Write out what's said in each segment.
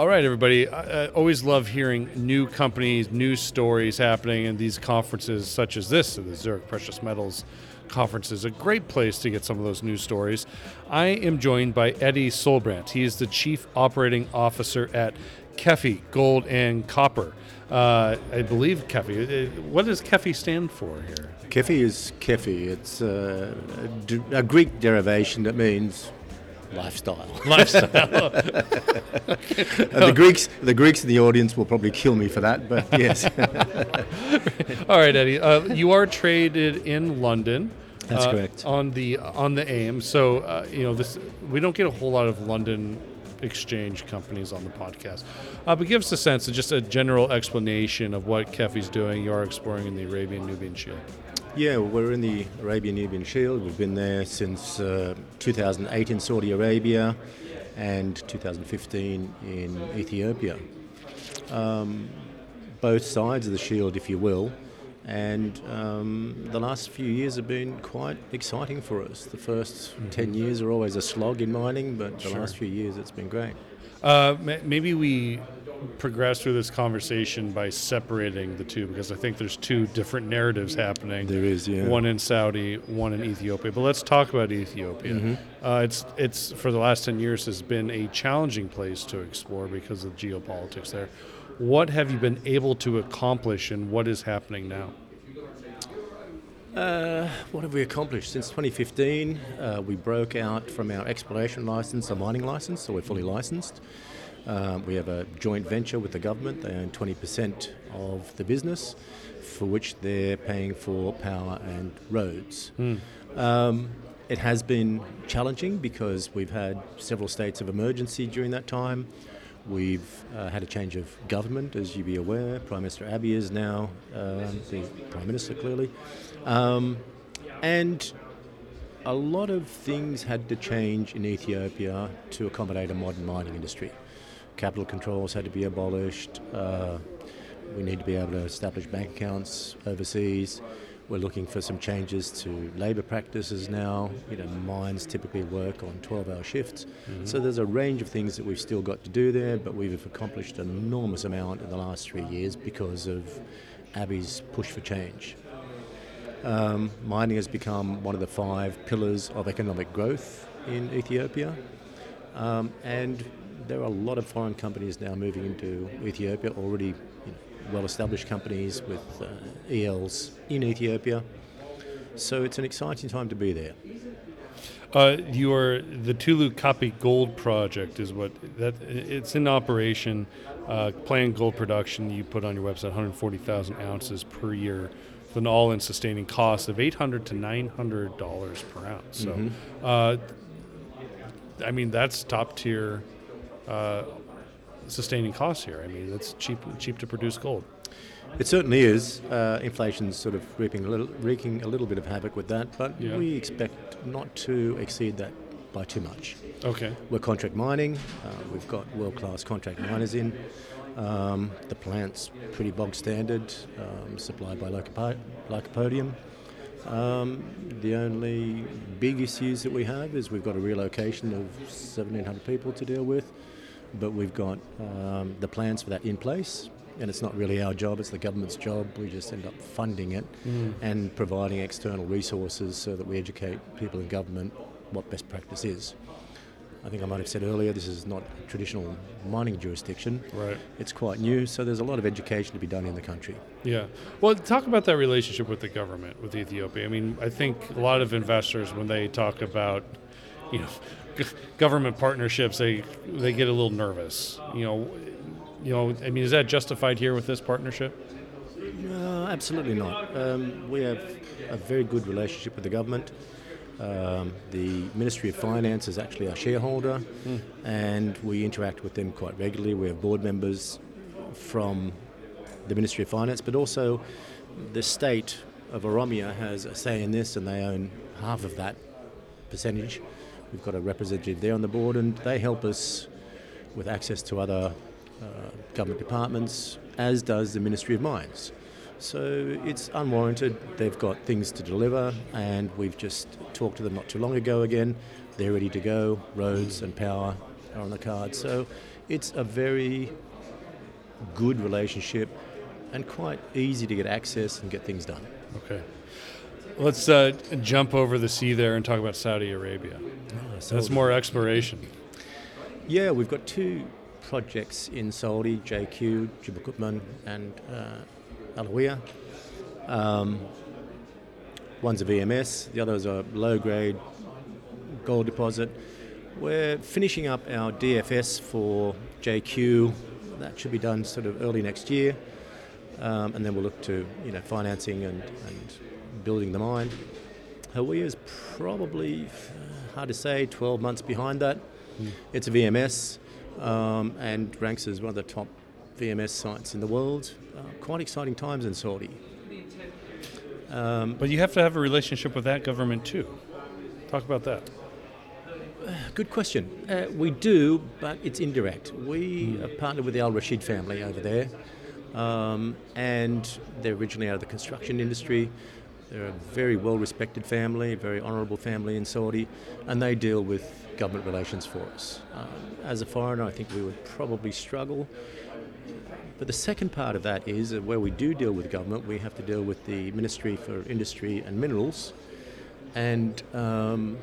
All right, everybody. I, I always love hearing new companies, new stories happening in these conferences, such as this, the Zurich Precious Metals Conference is a great place to get some of those news stories. I am joined by Eddy Solbrandt. He is the Chief Operating Officer at KEFI Gold and Copper. Uh, I believe KEFI. Uh, what does KEFI stand for here? KEFI is KEFI. It's uh, a, a Greek derivation that means lifestyle. Lifestyle. and the Greeks, the Greeks in the audience will probably kill me for that, but yes. All right, Eddy. Uh, you are traded in London. That's uh, correct. On the on the AIM. So uh, you know this. We don't get a whole lot of London exchange companies on the podcast, uh, but give us a sense of just a general explanation of what KEFI's doing. You are exploring in the Arabian Nubian Shield. Yeah, we're in the Arabian Nubian Shield. We've been there since uh, 2008 in Saudi Arabia and 2015 in Ethiopia. Um, both sides of the shield, if you will. And um, the last few years have been quite exciting for us. The 1st Mm-hmm. 10 years are always a slog in mining, but the Sure. last few years it's been great. Uh, maybe we progress through this conversation by separating the two because I think there's two different narratives happening. There is, yeah. One in Saudi, one in Ethiopia. But let's talk about Ethiopia. Mm-hmm. Uh, it's it's for the last ten years has been a challenging place to explore because of geopolitics there. What have you been able to accomplish, and what is happening now? Uh, what have we accomplished? Since 2015, uh, we broke out from our exploration license, a mining license, so we're fully licensed. Um, we have a joint venture with the government. They own 20% of the business, for which they're paying for power and roads. Um, it has been challenging because we've had several states of emergency during that time. We've uh, had a change of government, as you'd be aware. Prime Minister Abiy is now um, the Prime Minister, clearly. Um, and a lot of things had to change in Ethiopia to accommodate a modern mining industry. Capital controls had to be abolished. Uh, we need to be able to establish bank accounts overseas. We're looking for some changes to labour practices now. You know, mines typically work on 12-hour shifts. So there's a range of things that we've still got to do there, but we've accomplished an enormous amount in the last three years because of Abiy's push for change. Um, mining has become one of the five pillars of economic growth in Ethiopia, um, and there are a lot of foreign companies now moving into Ethiopia. Already, you know, well-established companies with uh, ELs in Ethiopia. So it's an exciting time to be there. Uh, your the Tulu Kapi Gold Project is what that it's in operation. Uh, planned gold production you put on your website 140,000 ounces per year with an all-in sustaining cost of 800 to 900 dollars per ounce. So, uh, I mean that's top tier uh, sustaining costs here. I mean it's cheap cheap to produce gold. It certainly is. Uh, inflation's sort of reaping a little, wreaking a little bit of havoc with that, but Yeah. we expect not to exceed that by too much. Okay. We're contract mining. Uh, we've got world-class contract miners in. Um, the plant's pretty bog standard, um, supplied by Lycopo- Lycopodium. Um, the only big issues that we have is we've got a relocation of 1,700 people to deal with, but we've got um, the plans for that in place. And it's not really our job, it's the government's job. We just end up funding it and providing external resources so that we educate people in government what best practice is. I think I might have said earlier, this is not a traditional mining jurisdiction. Right. It's quite new, so there's a lot of education to be done in the country. Yeah. Well, talk about that relationship with the government, with Ethiopia. I mean, I think a lot of investors, when they talk about, you know, government partnerships, they they get a little nervous. You know, you know. I mean, is that justified here with this partnership? No, absolutely not. Um, we have a very good relationship with the government. Um, the Ministry of Finance is actually our shareholder, and we interact with them quite regularly. We have board members from the Ministry of Finance, but also the state of Oromia has a say in this, and they own half of that percentage. We've got a representative there on the board, and they help us with access to other uh, government departments, as does the Ministry of Mines. So it's unwarranted. They've got things to deliver, and we've just talked to them not too long ago again. They're ready to go. Roads and power are on the card. So it's a very good relationship and quite easy to get access and get things done. Okay. Let's uh, jump over the sea there and talk about Saudi Arabia. so That's more exploration. Yeah, we've got two projects in Saudi, JQ, Jibal Qutman, and uh, Alawiyah. Um, one's a VMS, the other is a low-grade gold deposit. We're finishing up our DFS for JQ. That should be done sort of early next year, um, and then we'll look to you know financing and, and building the mine. Hawiah is probably uh, hard to say, 12 months behind that. Mm. It's a VMS um, and ranks as one of the top VMS sites in the world. Uh, quite exciting times in Saudi. Um, but you have to have a relationship with that government too. Talk about that. Good question. Uh, we do, but it's indirect. We mm. are partnered with the Al Rashid family over there, um, and they're originally out of the construction industry. They're a very well respected family, very honourable family in Saudi, and they deal with government relations for us. Um, as a foreigner, I think we would probably struggle. But the second part of that is that where we do deal with government, we have to deal with the Ministry for Industry and Minerals. And um,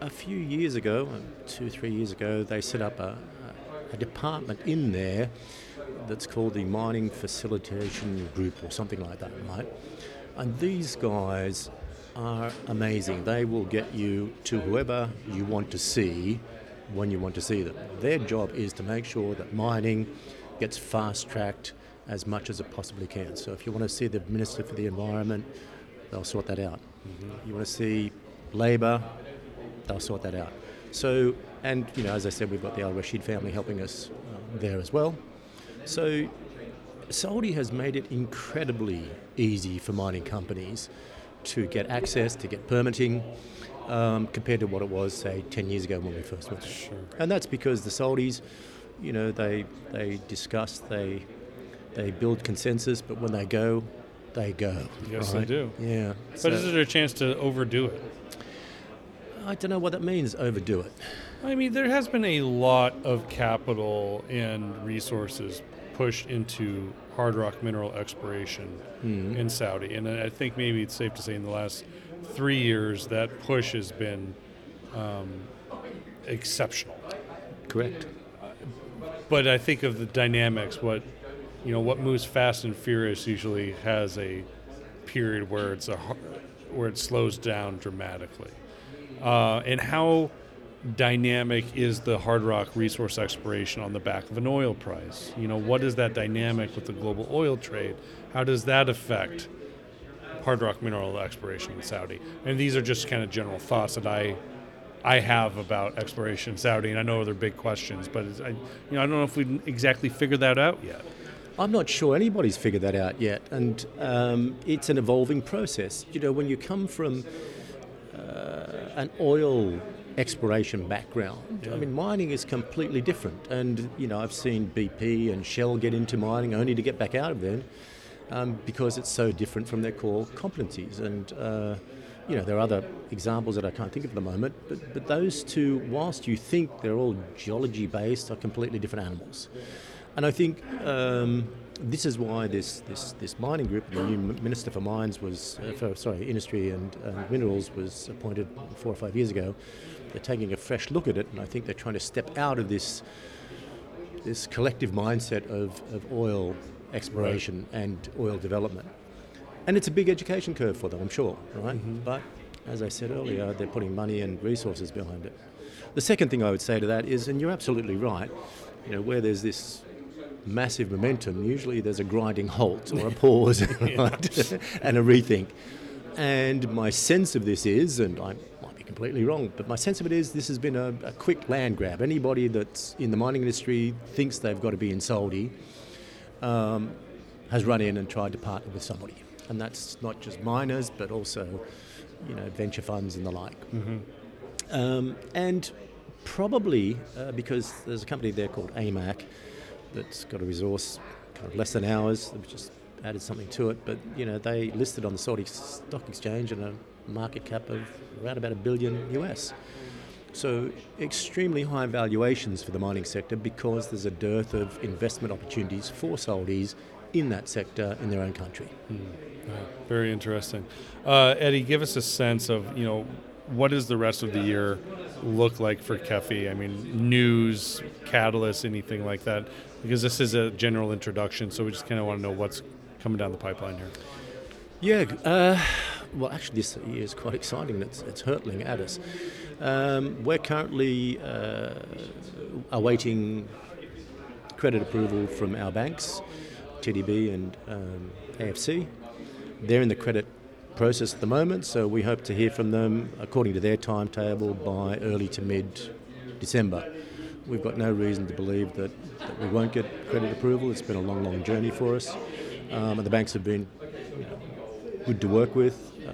a few years ago, two, three years ago, they set up a, a department in there that's called the Mining Facilitation Group or something like that, right? And these guys are amazing. They will get you to whoever you want to see when you want to see them. Their job is to make sure that mining gets fast tracked as much as it possibly can. So if you want to see the Minister for the Environment, they'll sort that out. Mm-hmm. You want to see Labour, they'll sort that out. So, and you know, as I said, we've got the Al Rashid family helping us uh, there as well. So Saudi has made it incredibly easy for mining companies to get access, to get permitting, um, compared to what it was, say, 10 years ago when we first went there. Sure. And that's because the Saudis, you know, they, they discuss, they, they build consensus, but when they go, they go. Yes, right? they do. Yeah. But so, is there a chance to overdo it? I don't know what that means, overdo it. I mean, there has been a lot of capital and resources pushed into hard rock mineral exploration mm-hmm. in Saudi. And I think maybe it's safe to say in the last three years that push has been um, exceptional. Correct. But I think of the dynamics, what you know, what moves fast and furious usually has a period where it's a where it slows down dramatically. Uh, and how dynamic is the hard rock resource exploration on the back of an oil price? You know, what is that dynamic with the global oil trade? How does that affect hard rock mineral exploration in Saudi? And these are just kind of general thoughts that I I have about exploration in Saudi, and I know they're big questions, but I, you know, I don't know if we exactly figured that out yet. I'm not sure anybody's figured that out yet, and um, it's an evolving process. You know, when you come from uh, an oil exploration background. Yeah. I mean, mining is completely different. And, you know, I've seen BP and Shell get into mining only to get back out of there um, because it's so different from their core competencies. And, uh, you know, there are other examples that I can't think of at the moment, but, but those two, whilst you think they're all geology based, are completely different animals. And I think um, this is why this, this, this mining group, the new Minister for Mines was, uh, for, sorry, Industry and uh, Minerals was appointed four or five years ago, they're taking a fresh look at it, and I think they're trying to step out of this this collective mindset of, of oil exploration right. and oil development. And it's a big education curve for them, I'm sure, right? Mm-hmm. But as I said earlier, they're putting money and resources behind it. The second thing I would say to that is, and you're absolutely right, you know, where there's this massive momentum, usually there's a grinding halt or a pause right? and a rethink. And my sense of this is, and I might be completely wrong. But my sense of it is this has been a, a, quick land grab. Anybody that's in the mining industry thinks they've got to be in Saudi um, has run in and tried to partner with somebody. And that's not just miners, but also, you know, venture funds and the like. Mm-hmm. Um, and probably uh, because there's a company there called AMAK that's got a resource kind of less than ours. They've just added something to it. But, you know, they listed on the Saudi Stock Exchange and a market cap of around about a billion US. So, extremely high valuations for the mining sector because there's a dearth of investment opportunities for Saudis in that sector in their own country. Mm, very interesting. Uh, Eddy, give us a sense of, you know, what does the rest of the year look like for KEFI? I mean, news, catalysts, anything like that? Because this is a general introduction, so we just kind of want to know what's coming down the pipeline here. Yeah, uh, well, actually, this year is quite exciting. It's, it's hurtling at us. Um, we're currently uh, awaiting credit approval from our banks, TDB and um, AFC. They're in the credit process at the moment, so we hope to hear from them according to their timetable by early to mid December. We've got no reason to believe that, that we won't get credit approval. It's been a long, long journey for us, um, and the banks have been you know, good to work with, uh,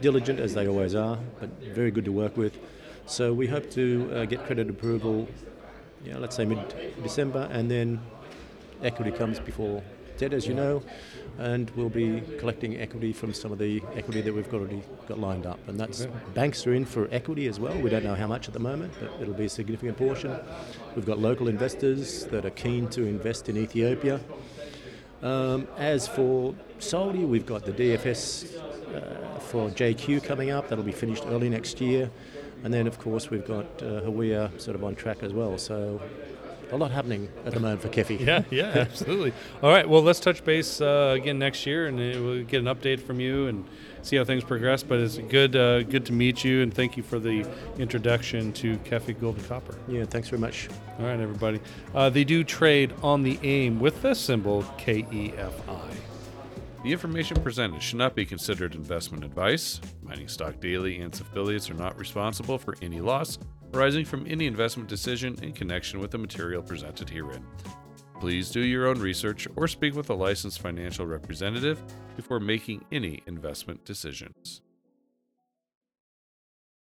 diligent as they always are, but very good to work with. So we hope to uh, get credit approval, you know, let's say mid December, and then equity comes before debt, as you know, and we'll be collecting equity from some of the equity that we've already got lined up. And that's banks are in for equity as well. We don't know how much at the moment, but it'll be a significant portion. We've got local investors that are keen to invest in Ethiopia. Um, as for Saudi, we've got the DFS uh, for JQ coming up. That'll be finished early next year. And then, of course, we've got uh, Hawiah sort of on track as well. So a lot happening at the moment for KEFI. yeah, yeah, absolutely. All right, well, let's touch base uh, again next year, and we'll get an update from you and see how things progress. But it's good, uh, good to meet you, and thank you for the introduction to KEFI Gold and Copper. Yeah, thanks very much. All right, everybody. Uh, they do trade on the AIM with the symbol KEFI. The information presented should not be considered investment advice. Mining Stock Daily and its affiliates are not responsible for any loss arising from any investment decision in connection with the material presented herein. Please do your own research or speak with a licensed financial representative before making any investment decisions.